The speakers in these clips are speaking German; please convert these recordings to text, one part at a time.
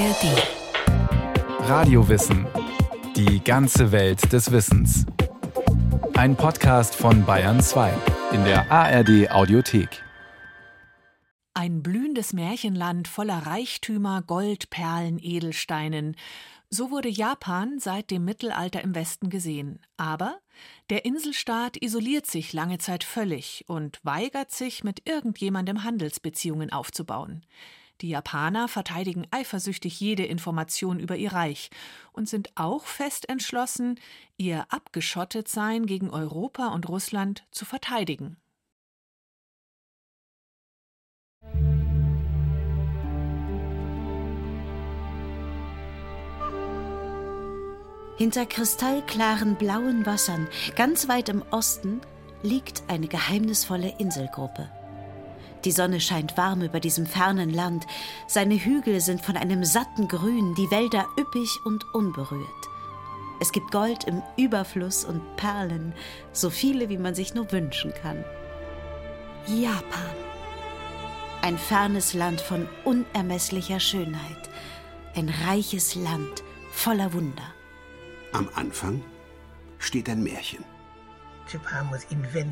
ARD. Radiowissen. Die ganze Welt des Wissens. Ein Podcast von Bayern 2 in der ARD Audiothek. Ein blühendes Märchenland voller Reichtümer, Gold, Perlen, Edelsteinen. So wurde Japan seit dem Mittelalter im Westen gesehen. Aber der Inselstaat isoliert sich lange Zeit völlig und weigert sich, mit irgendjemandem Handelsbeziehungen aufzubauen. Die Japaner verteidigen eifersüchtig jede Information über ihr Reich und sind auch fest entschlossen, ihr Abgeschottetsein gegen Europa und Russland zu verteidigen. Hinter kristallklaren blauen Wassern, ganz weit im Osten, liegt eine geheimnisvolle Inselgruppe. Die Sonne scheint warm über diesem fernen Land. Seine Hügel sind von einem satten Grün, die Wälder üppig und unberührt. Es gibt Gold im Überfluss und Perlen, so viele, wie man sich nur wünschen kann. Japan. Ein fernes Land von unermesslicher Schönheit. Ein reiches Land voller Wunder. Am Anfang steht ein Märchen.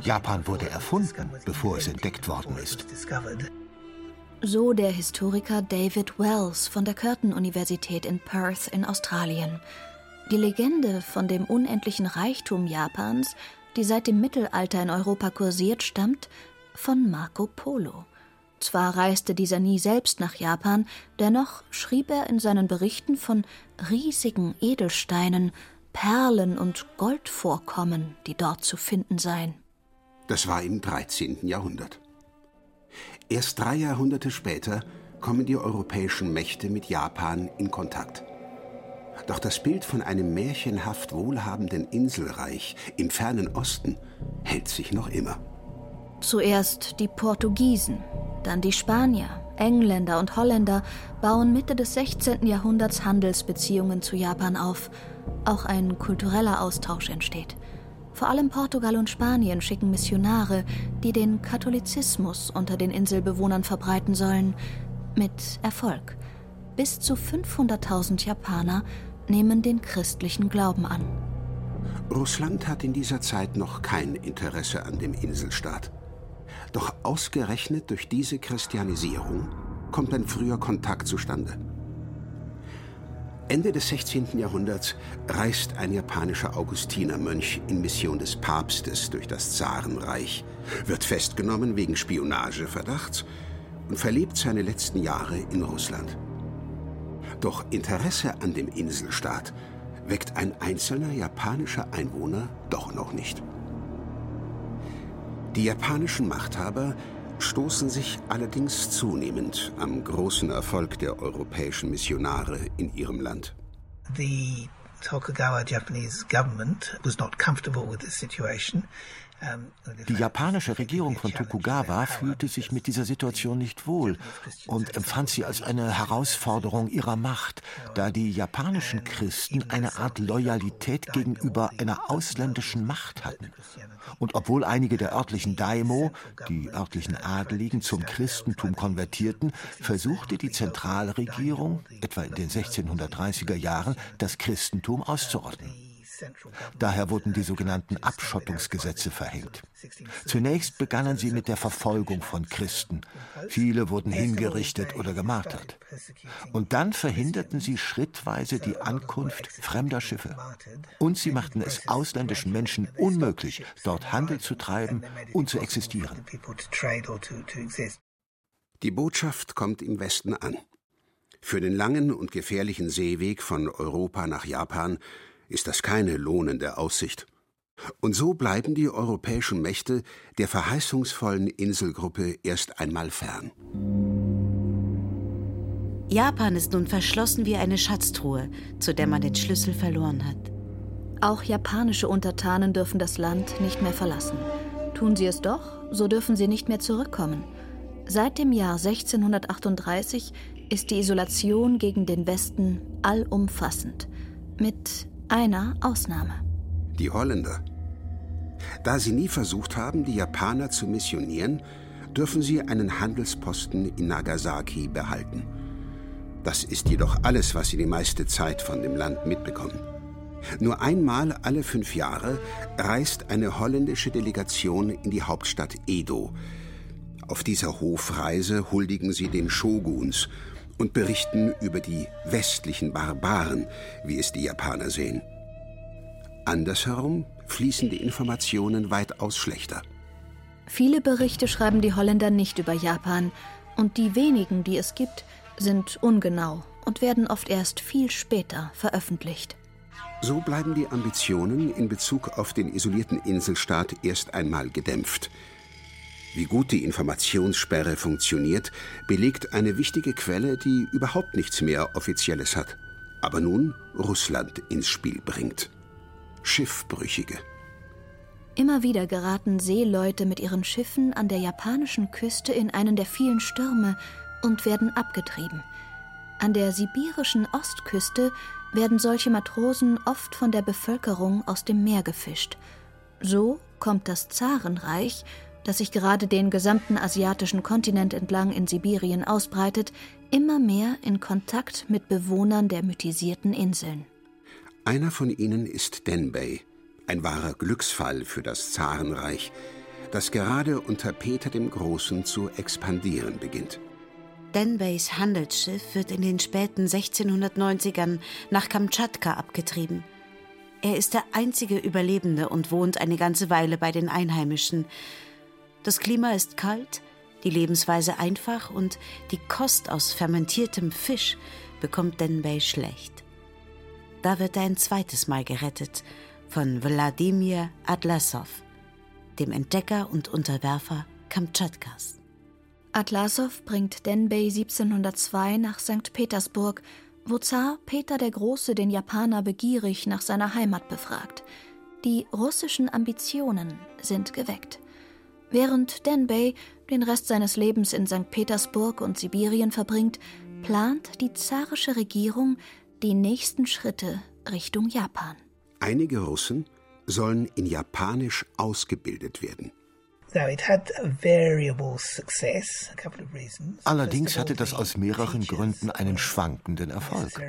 Japan wurde erfunden, bevor es entdeckt worden ist. So der Historiker David Wells von der Curtin-Universität in Perth in Australien. Die Legende von dem unendlichen Reichtum Japans, die seit dem Mittelalter in Europa kursiert, stammt von Marco Polo. Zwar reiste dieser nie selbst nach Japan, dennoch schrieb er in seinen Berichten von riesigen Edelsteinen, Perlen und Goldvorkommen, die dort zu finden seien. Das war im 13. Jahrhundert. Erst drei Jahrhunderte später kommen die europäischen Mächte mit Japan in Kontakt. Doch das Bild von einem märchenhaft wohlhabenden Inselreich im fernen Osten hält sich noch immer. Zuerst die Portugiesen, dann die Spanier, Engländer und Holländer bauen Mitte des 16. Jahrhunderts Handelsbeziehungen zu Japan auf. Auch ein kultureller Austausch entsteht. Vor allem Portugal und Spanien schicken Missionare, die den Katholizismus unter den Inselbewohnern verbreiten sollen, mit Erfolg. Bis zu 500.000 Japaner nehmen den christlichen Glauben an. Russland hat in dieser Zeit noch kein Interesse an dem Inselstaat. Doch ausgerechnet durch diese Christianisierung kommt ein früher Kontakt zustande. Ende des 16. Jahrhunderts reist ein japanischer Augustinermönch in Mission des Papstes durch das Zarenreich, wird festgenommen wegen Spionageverdachts und verlebt seine letzten Jahre in Russland. Doch Interesse an dem Inselstaat weckt ein einzelner japanischer Einwohner doch noch nicht. Die japanischen Machthaber stoßen sich allerdings zunehmend am großen Erfolg der europäischen Missionare in ihrem Land. The Tokugawa Japanese government was not comfortable with this situation die japanische Regierung von Tokugawa fühlte sich mit dieser Situation nicht wohl und empfand sie als eine Herausforderung ihrer Macht, da die japanischen Christen eine Art Loyalität gegenüber einer ausländischen Macht hatten. Und obwohl einige der örtlichen Daimo, die örtlichen Adeligen, zum Christentum konvertierten, versuchte die Zentralregierung, etwa in den 1630er Jahren, das Christentum auszurotten. Daher wurden die sogenannten Abschottungsgesetze verhängt. Zunächst begannen sie mit der Verfolgung von Christen. Viele wurden hingerichtet oder gemartert. Und dann verhinderten sie schrittweise die Ankunft fremder Schiffe. Und sie machten es ausländischen Menschen unmöglich, dort Handel zu treiben und zu existieren. Die Botschaft kommt im Westen an. Für den langen und gefährlichen Seeweg von Europa nach Japan ist das keine lohnende Aussicht. Und so bleiben die europäischen Mächte der verheißungsvollen Inselgruppe erst einmal fern. Japan ist nun verschlossen wie eine Schatztruhe, zu der man den Schlüssel verloren hat. Auch japanische Untertanen dürfen das Land nicht mehr verlassen. Tun sie es doch, so dürfen sie nicht mehr zurückkommen. Seit dem Jahr 1638 ist die Isolation gegen den Westen allumfassend. Mit einer Ausnahme. Die Holländer. Da sie nie versucht haben, die Japaner zu missionieren, dürfen sie einen Handelsposten in Nagasaki behalten. Das ist jedoch alles, was sie die meiste Zeit von dem Land mitbekommen. Nur einmal alle fünf Jahre reist eine holländische Delegation in die Hauptstadt Edo. Auf dieser Hofreise huldigen sie den Shoguns und berichten über die westlichen Barbaren, wie es die Japaner sehen. Andersherum fließen die Informationen weitaus schlechter. Viele Berichte schreiben die Holländer nicht über Japan, und die wenigen, die es gibt, sind ungenau und werden oft erst viel später veröffentlicht. So bleiben die Ambitionen in Bezug auf den isolierten Inselstaat erst einmal gedämpft. Wie gut die Informationssperre funktioniert, belegt eine wichtige Quelle, die überhaupt nichts mehr Offizielles hat, aber nun Russland ins Spiel bringt. Schiffbrüchige. Immer wieder geraten Seeleute mit ihren Schiffen an der japanischen Küste in einen der vielen Stürme und werden abgetrieben. An der sibirischen Ostküste werden solche Matrosen oft von der Bevölkerung aus dem Meer gefischt. So kommt das Zarenreich, das sich gerade den gesamten asiatischen Kontinent entlang in Sibirien ausbreitet, immer mehr in Kontakt mit Bewohnern der mythisierten Inseln. Einer von ihnen ist Denbei, ein wahrer Glücksfall für das Zarenreich, das gerade unter Peter dem Großen zu expandieren beginnt. Denbeis Handelsschiff wird in den späten 1690ern nach Kamtschatka abgetrieben. Er ist der einzige Überlebende und wohnt eine ganze Weile bei den Einheimischen. Das Klima ist kalt, die Lebensweise einfach und die Kost aus fermentiertem Fisch bekommt Denbei schlecht. Da wird er ein zweites Mal gerettet von Wladimir Atlassow, dem Entdecker und Unterwerfer Kamtschatkas. Atlassow bringt Denbei 1702 nach St. Petersburg, wo Zar Peter der Große den Japaner begierig nach seiner Heimat befragt. Die russischen Ambitionen sind geweckt. Während Denbei den Rest seines Lebens in St. Petersburg und Sibirien verbringt, plant die zarische Regierung die nächsten Schritte Richtung Japan. Einige Russen sollen in Japanisch ausgebildet werden. Allerdings hatte das aus mehreren Gründen einen schwankenden Erfolg.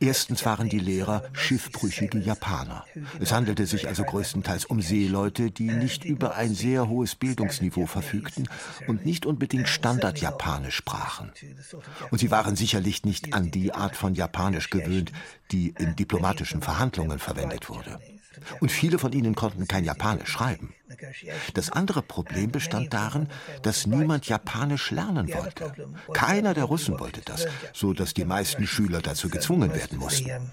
Erstens waren die Lehrer schiffbrüchige Japaner. Es handelte sich also größtenteils um Seeleute, die nicht über ein sehr hohes Bildungsniveau verfügten und nicht unbedingt Standardjapanisch sprachen. Und sie waren sicherlich nicht an die Art von Japanisch gewöhnt, die in diplomatischen Verhandlungen verwendet wurde. Und viele von ihnen konnten kein Japanisch schreiben. Das andere Problem bestand darin, dass niemand Japanisch lernen wollte. Keiner der Russen wollte das, so dass die meisten Schüler dazu gezwungen werden mussten.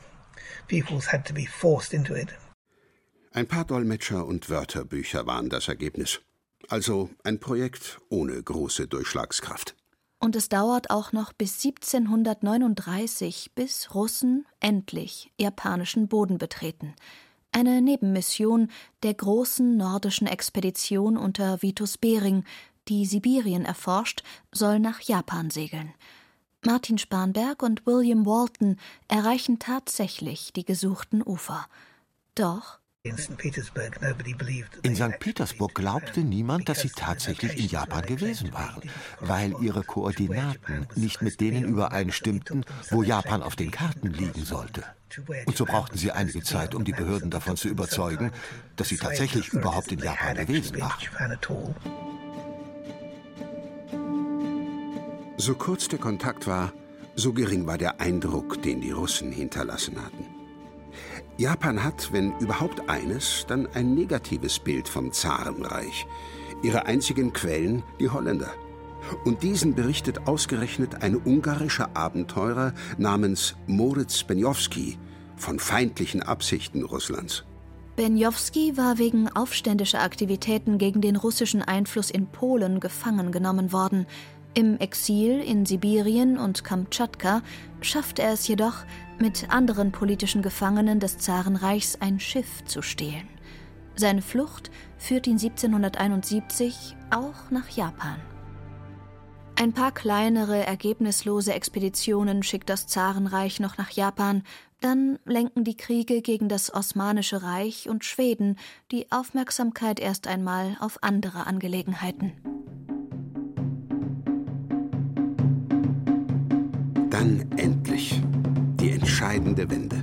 Ein paar Dolmetscher und Wörterbücher waren das Ergebnis. Also ein Projekt ohne große Durchschlagskraft. Und es dauert auch noch bis 1739, bis Russen endlich japanischen Boden betreten eine Nebenmission der großen nordischen Expedition unter Vitus Bering, die Sibirien erforscht, soll nach Japan segeln. Martin Spanberg und William Walton erreichen tatsächlich die gesuchten Ufer. Doch in St. Petersburg glaubte niemand, dass sie tatsächlich in Japan gewesen waren, weil ihre Koordinaten nicht mit denen übereinstimmten, wo Japan auf den Karten liegen sollte. Und so brauchten sie einige Zeit, um die Behörden davon zu überzeugen, dass sie tatsächlich überhaupt in Japan gewesen waren. So kurz der Kontakt war, so gering war der Eindruck, den die Russen hinterlassen hatten. Japan hat, wenn überhaupt eines, dann ein negatives Bild vom Zarenreich. Ihre einzigen Quellen die Holländer. Und diesen berichtet ausgerechnet ein ungarischer Abenteurer namens Moritz Benjowski von feindlichen Absichten Russlands. Benjowski war wegen aufständischer Aktivitäten gegen den russischen Einfluss in Polen gefangen genommen worden. Im Exil in Sibirien und Kamtschatka schaffte er es jedoch, mit anderen politischen Gefangenen des Zarenreichs ein Schiff zu stehlen. Seine Flucht führt ihn 1771 auch nach Japan. Ein paar kleinere, ergebnislose Expeditionen schickt das Zarenreich noch nach Japan, dann lenken die Kriege gegen das Osmanische Reich und Schweden die Aufmerksamkeit erst einmal auf andere Angelegenheiten. dann endlich die entscheidende Wende.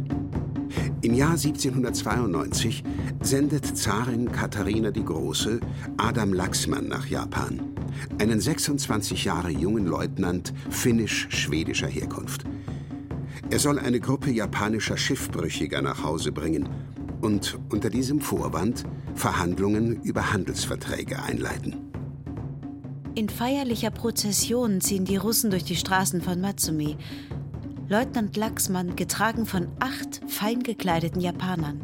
Im Jahr 1792 sendet Zarin Katharina die Große Adam Laxmann nach Japan, einen 26 Jahre jungen Leutnant finnisch-schwedischer Herkunft. Er soll eine Gruppe japanischer Schiffbrüchiger nach Hause bringen und unter diesem Vorwand Verhandlungen über Handelsverträge einleiten. In feierlicher Prozession ziehen die Russen durch die Straßen von Matsumi. Leutnant Laxmann getragen von acht fein gekleideten Japanern.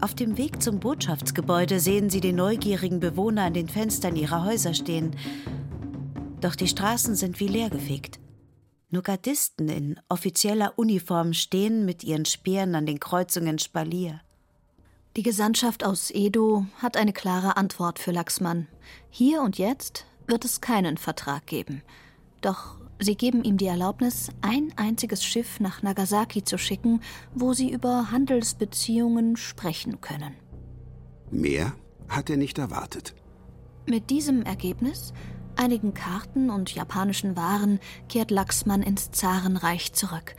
Auf dem Weg zum Botschaftsgebäude sehen sie die neugierigen Bewohner an den Fenstern ihrer Häuser stehen. Doch die Straßen sind wie leergefegt. Nur Gardisten in offizieller Uniform stehen mit ihren Speeren an den Kreuzungen Spalier. Die Gesandtschaft aus Edo hat eine klare Antwort für Laxmann. Hier und jetzt wird es keinen Vertrag geben. Doch sie geben ihm die Erlaubnis, ein einziges Schiff nach Nagasaki zu schicken, wo sie über Handelsbeziehungen sprechen können. Mehr hat er nicht erwartet. Mit diesem Ergebnis einigen Karten und japanischen Waren kehrt Laxmann ins Zarenreich zurück.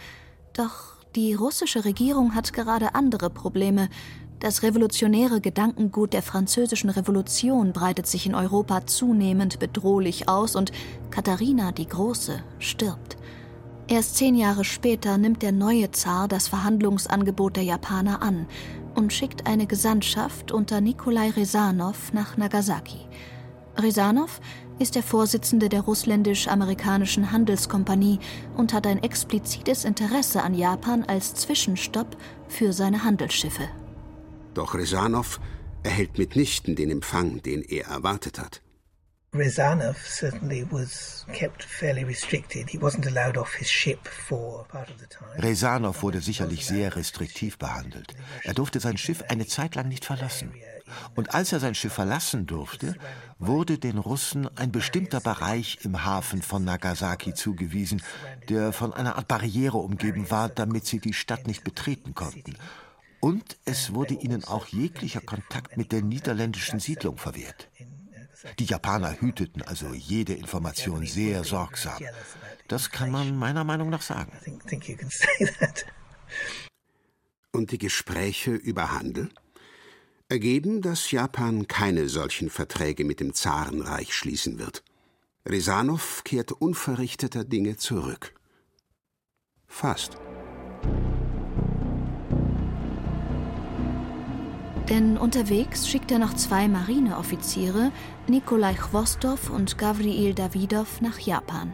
Doch die russische Regierung hat gerade andere Probleme. Das revolutionäre Gedankengut der französischen Revolution breitet sich in Europa zunehmend bedrohlich aus und Katharina die Große stirbt. Erst zehn Jahre später nimmt der neue Zar das Verhandlungsangebot der Japaner an und schickt eine Gesandtschaft unter Nikolai Rezanow nach Nagasaki. Rezanow ist der Vorsitzende der russländisch-amerikanischen Handelskompanie und hat ein explizites Interesse an Japan als Zwischenstopp für seine Handelsschiffe. Doch Rezanow erhält mitnichten den Empfang, den er erwartet hat. Rezanov certainly was kept fairly restricted. He wasn't allowed off his ship for part of the time. Rezanov wurde sicherlich sehr restriktiv behandelt. Er durfte sein Schiff eine Zeit lang nicht verlassen. Und als er sein Schiff verlassen durfte, wurde den Russen ein bestimmter Bereich im Hafen von Nagasaki zugewiesen, der von einer Art Barriere umgeben war, damit sie die Stadt nicht betreten konnten. Und es wurde ihnen auch jeglicher Kontakt mit der niederländischen Siedlung verwehrt. Die Japaner hüteten also jede Information sehr sorgsam. Das kann man meiner Meinung nach sagen. Und die Gespräche über Handel? ergeben, dass Japan keine solchen Verträge mit dem Zarenreich schließen wird. Rezanow kehrt unverrichteter Dinge zurück. Fast. Denn unterwegs schickt er noch zwei Marineoffiziere, Nikolai Chwostow und Gavriil Davidov, nach Japan.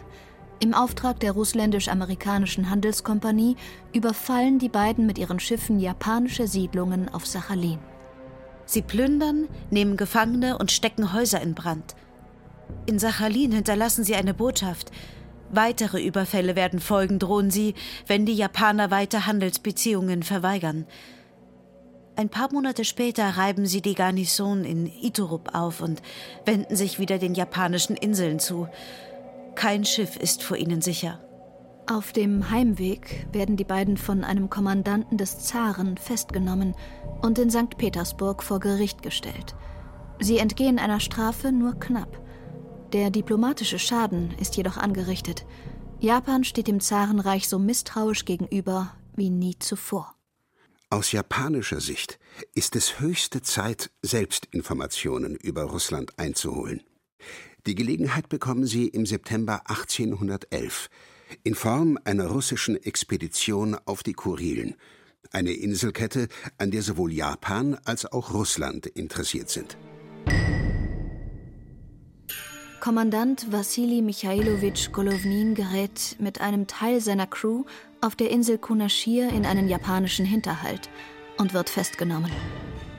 Im Auftrag der russländisch-amerikanischen Handelskompanie überfallen die beiden mit ihren Schiffen japanische Siedlungen auf Sachalin. Sie plündern, nehmen Gefangene und stecken Häuser in Brand. In Sachalin hinterlassen sie eine Botschaft. Weitere Überfälle werden folgen, drohen sie, wenn die Japaner weiter Handelsbeziehungen verweigern. Ein paar Monate später reiben sie die Garnison in Iturup auf und wenden sich wieder den japanischen Inseln zu. Kein Schiff ist vor ihnen sicher. Auf dem Heimweg werden die beiden von einem Kommandanten des Zaren festgenommen und in St. Petersburg vor Gericht gestellt. Sie entgehen einer Strafe nur knapp. Der diplomatische Schaden ist jedoch angerichtet. Japan steht dem Zarenreich so misstrauisch gegenüber wie nie zuvor. Aus japanischer Sicht ist es höchste Zeit, Selbstinformationen über Russland einzuholen. Die Gelegenheit bekommen sie im September 1811 in Form einer russischen Expedition auf die Kurilen, eine Inselkette, an der sowohl Japan als auch Russland interessiert sind. Kommandant Wassili Michailowitsch Golovnin gerät mit einem Teil seiner Crew auf der Insel Kunashir in einen japanischen Hinterhalt und wird festgenommen.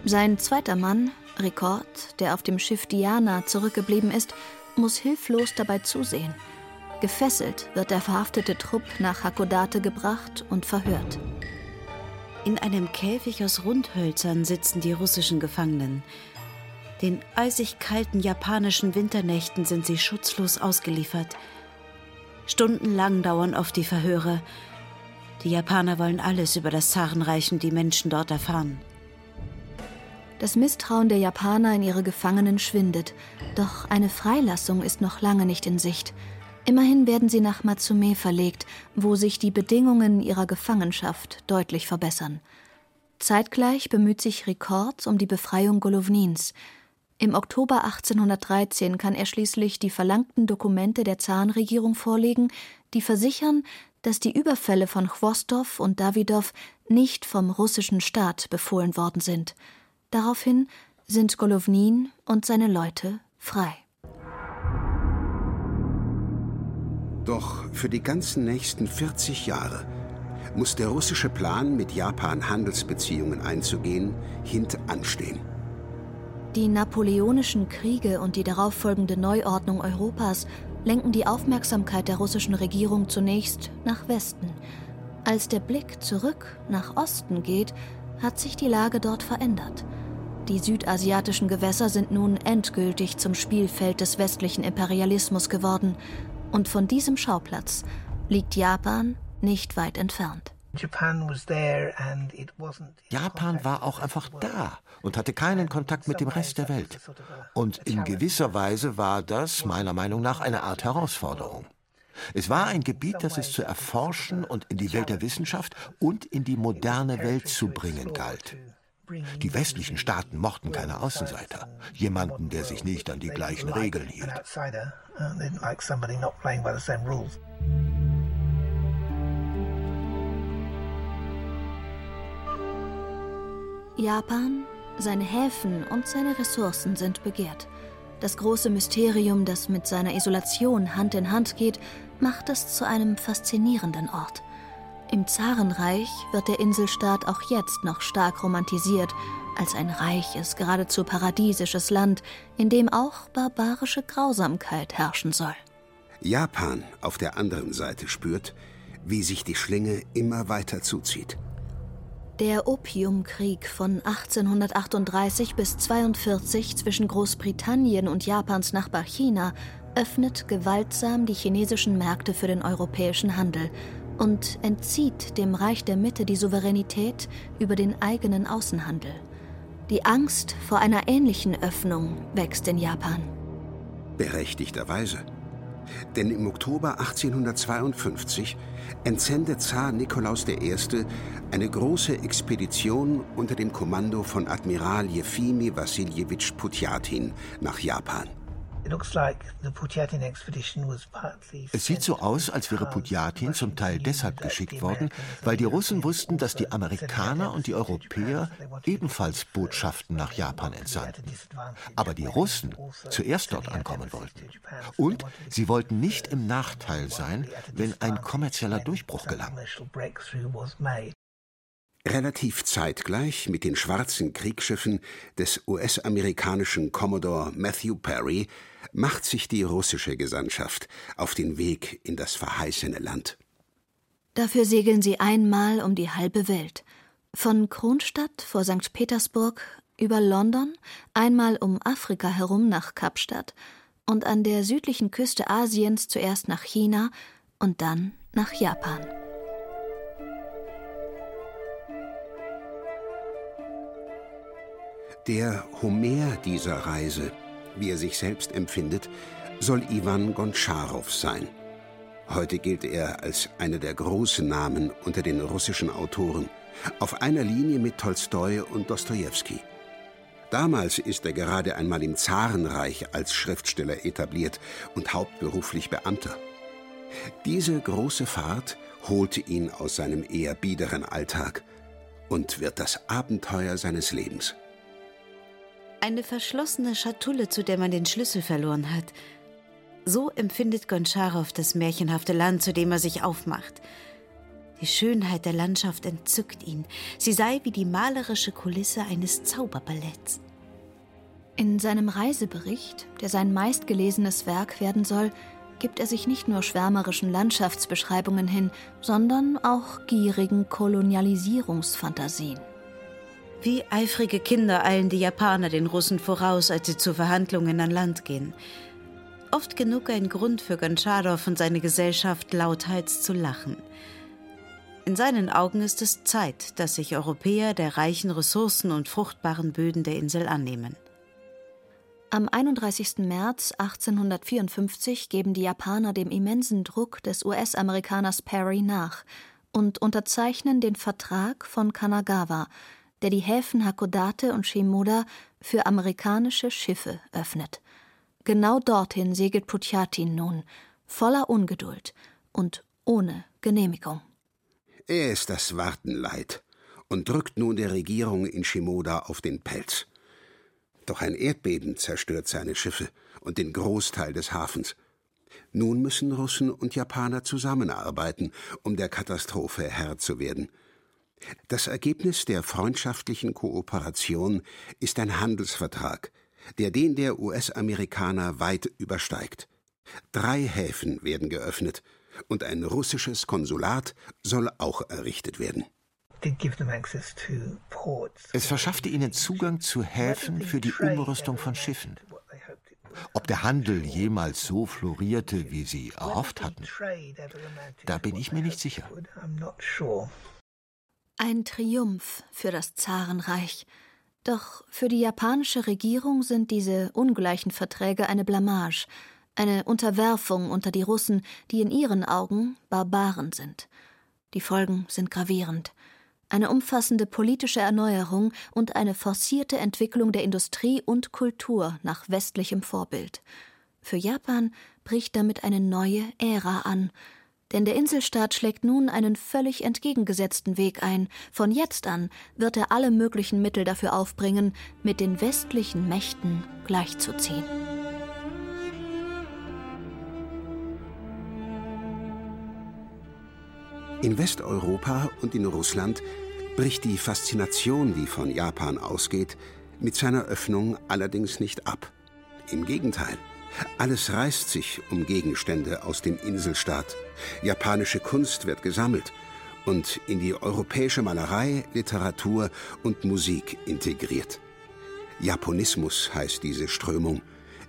Sein zweiter Mann, Rekord, der auf dem Schiff Diana zurückgeblieben ist, muss hilflos dabei zusehen – Gefesselt wird der verhaftete Trupp nach Hakodate gebracht und verhört. In einem Käfig aus Rundhölzern sitzen die russischen Gefangenen. Den eisig kalten japanischen Winternächten sind sie schutzlos ausgeliefert. Stundenlang dauern oft die Verhöre. Die Japaner wollen alles über das Zarenreich und die Menschen dort erfahren. Das Misstrauen der Japaner in ihre Gefangenen schwindet, doch eine Freilassung ist noch lange nicht in Sicht. Immerhin werden sie nach Matsume verlegt, wo sich die Bedingungen ihrer Gefangenschaft deutlich verbessern. Zeitgleich bemüht sich Ricord um die Befreiung Golovnins. Im Oktober 1813 kann er schließlich die verlangten Dokumente der Zarenregierung vorlegen, die versichern, dass die Überfälle von Chwostow und Dawidow nicht vom russischen Staat befohlen worden sind. Daraufhin sind Golovnin und seine Leute frei. Doch für die ganzen nächsten 40 Jahre muss der russische Plan, mit Japan Handelsbeziehungen einzugehen, hintanstehen. Die napoleonischen Kriege und die darauffolgende Neuordnung Europas lenken die Aufmerksamkeit der russischen Regierung zunächst nach Westen. Als der Blick zurück nach Osten geht, hat sich die Lage dort verändert. Die südasiatischen Gewässer sind nun endgültig zum Spielfeld des westlichen Imperialismus geworden, und von diesem Schauplatz liegt Japan nicht weit entfernt. Japan war auch einfach da und hatte keinen Kontakt mit dem Rest der Welt. Und in gewisser Weise war das meiner Meinung nach eine Art Herausforderung. Es war ein Gebiet, das es zu erforschen und in die Welt der Wissenschaft und in die moderne Welt zu bringen galt. Die westlichen Staaten mochten keine Außenseiter, jemanden, der sich nicht an die gleichen Regeln hielt. Japan, seine Häfen und seine Ressourcen sind begehrt. Das große Mysterium, das mit seiner Isolation Hand in Hand geht, macht es zu einem faszinierenden Ort. Im Zarenreich wird der Inselstaat auch jetzt noch stark romantisiert, als ein reiches, geradezu paradiesisches Land, in dem auch barbarische Grausamkeit herrschen soll. Japan auf der anderen Seite spürt, wie sich die Schlinge immer weiter zuzieht. Der Opiumkrieg von 1838 bis 42 zwischen Großbritannien und Japans Nachbar China öffnet gewaltsam die chinesischen Märkte für den europäischen Handel und entzieht dem Reich der Mitte die Souveränität über den eigenen Außenhandel. Die Angst vor einer ähnlichen Öffnung wächst in Japan. Berechtigterweise. Denn im Oktober 1852 entsendet Zar Nikolaus I. eine große Expedition unter dem Kommando von Admiral Jefimi Wassiljewitsch Putjatin nach Japan. Es sieht so aus, als wäre Putjatin zum Teil deshalb geschickt worden, weil die Russen wussten, dass die Amerikaner und die Europäer ebenfalls Botschaften nach Japan entsandten. Aber die Russen zuerst dort ankommen wollten. Und sie wollten nicht im Nachteil sein, wenn ein kommerzieller Durchbruch gelang. Relativ zeitgleich mit den schwarzen Kriegsschiffen des US-amerikanischen Commodore Matthew Perry macht sich die russische Gesandtschaft auf den Weg in das verheißene Land. Dafür segeln sie einmal um die halbe Welt. Von Kronstadt vor St. Petersburg über London, einmal um Afrika herum nach Kapstadt und an der südlichen Küste Asiens zuerst nach China und dann nach Japan. Der Homer dieser Reise, wie er sich selbst empfindet, soll Iwan Gontscharow sein. Heute gilt er als einer der großen Namen unter den russischen Autoren, auf einer Linie mit Tolstoi und Dostojewski. Damals ist er gerade einmal im Zarenreich als Schriftsteller etabliert und hauptberuflich Beamter. Diese große Fahrt holte ihn aus seinem eher biederen Alltag und wird das Abenteuer seines Lebens. Eine verschlossene Schatulle, zu der man den Schlüssel verloren hat. So empfindet Gontscharow das märchenhafte Land, zu dem er sich aufmacht. Die Schönheit der Landschaft entzückt ihn. Sie sei wie die malerische Kulisse eines Zauberballetts. In seinem Reisebericht, der sein meistgelesenes Werk werden soll, gibt er sich nicht nur schwärmerischen Landschaftsbeschreibungen hin, sondern auch gierigen Kolonialisierungsfantasien. Wie eifrige Kinder eilen die Japaner den Russen voraus, als sie zu Verhandlungen an Land gehen. Oft genug ein Grund für Gontscharow und seine Gesellschaft lauthals zu lachen. In seinen Augen ist es Zeit, dass sich Europäer der reichen Ressourcen und fruchtbaren Böden der Insel annehmen. Am 31. März 1854 geben die Japaner dem immensen Druck des US-Amerikaners Perry nach und unterzeichnen den Vertrag von Kanagawa, der die Häfen Hakodate und Shimoda für amerikanische Schiffe öffnet. Genau dorthin segelt Putjatin nun, voller Ungeduld und ohne Genehmigung. Er ist das Warten leid und drückt nun der Regierung in Shimoda auf den Pelz. Doch ein Erdbeben zerstört seine Schiffe und den Großteil des Hafens. Nun müssen Russen und Japaner zusammenarbeiten, um der Katastrophe Herr zu werden. Das Ergebnis der freundschaftlichen Kooperation ist ein Handelsvertrag, der den der US-Amerikaner weit übersteigt. Drei Häfen werden geöffnet und ein russisches Konsulat soll auch errichtet werden. Es verschaffte ihnen Zugang zu Häfen für die Umrüstung von Schiffen. Ob der Handel jemals so florierte, wie sie erhofft hatten, da bin ich mir nicht sicher. Ein Triumph für das Zarenreich. Doch für die japanische Regierung sind diese ungleichen Verträge eine Blamage, eine Unterwerfung unter die Russen, die in ihren Augen Barbaren sind. Die Folgen sind gravierend eine umfassende politische Erneuerung und eine forcierte Entwicklung der Industrie und Kultur nach westlichem Vorbild. Für Japan bricht damit eine neue Ära an, denn der Inselstaat schlägt nun einen völlig entgegengesetzten Weg ein. Von jetzt an wird er alle möglichen Mittel dafür aufbringen, mit den westlichen Mächten gleichzuziehen. In Westeuropa und in Russland bricht die Faszination, die von Japan ausgeht, mit seiner Öffnung allerdings nicht ab. Im Gegenteil, alles reißt sich um Gegenstände aus dem Inselstaat. Japanische Kunst wird gesammelt und in die europäische Malerei, Literatur und Musik integriert. Japonismus heißt diese Strömung,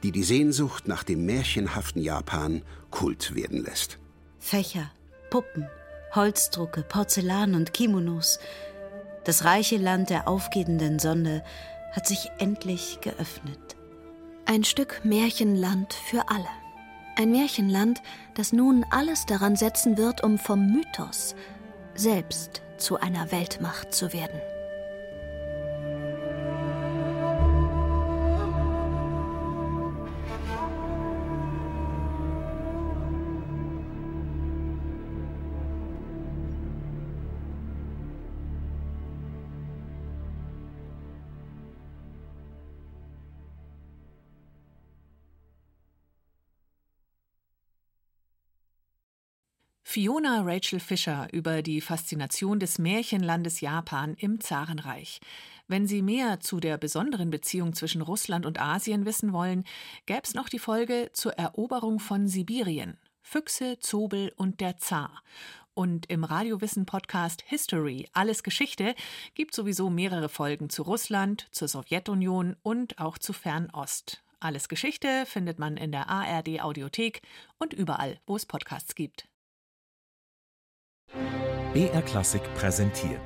die die Sehnsucht nach dem märchenhaften Japan Kult werden lässt. Fächer, Puppen, Holzdrucke, Porzellan und Kimonos, das reiche Land der aufgehenden Sonne hat sich endlich geöffnet. Ein Stück Märchenland für alle. Ein Märchenland, das nun alles daran setzen wird, um vom Mythos selbst zu einer Weltmacht zu werden. Fiona Rachel Fischer über die Faszination des Märchenlandes Japan im Zarenreich. Wenn Sie mehr zu der besonderen Beziehung zwischen Russland und Asien wissen wollen, gäbe es noch die Folge zur Eroberung von Sibirien. Füchse, Zobel und der Zar. Und im Radiowissen-Podcast History, alles Geschichte, gibt sowieso mehrere Folgen zu Russland, zur Sowjetunion und auch zu Fernost. Alles Geschichte findet man in der ARD Audiothek und überall, wo es Podcasts gibt. BR Klassik präsentiert.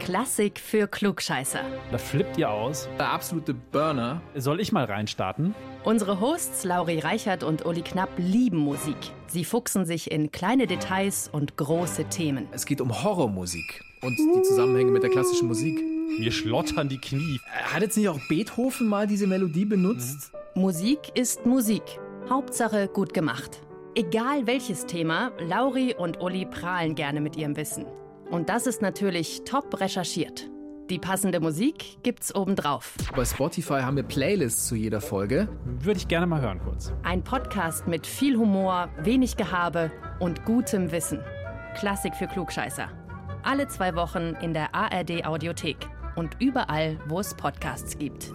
Klassik für Klugscheißer. Da flippt ihr aus. Der absolute Burner. Soll ich mal reinstarten? Unsere Hosts Lauri Reichert und Uli Knapp lieben Musik. Sie fuchsen sich in kleine Details und große Themen. Es geht um Horrormusik und die Zusammenhänge mit der klassischen Musik. Mir schlottern die Knie. Hat jetzt nicht auch Beethoven mal diese Melodie benutzt? Mhm. Musik ist Musik. Hauptsache gut gemacht. Egal welches Thema, Lauri und Uli prahlen gerne mit ihrem Wissen. Und das ist natürlich top recherchiert. Die passende Musik gibt's obendrauf. Bei Spotify haben wir Playlists zu jeder Folge. Würde ich gerne mal hören kurz. Ein Podcast mit viel Humor, wenig Gehabe und gutem Wissen. Klassik für Klugscheißer. Alle zwei Wochen in der ARD Audiothek und überall, wo es Podcasts gibt.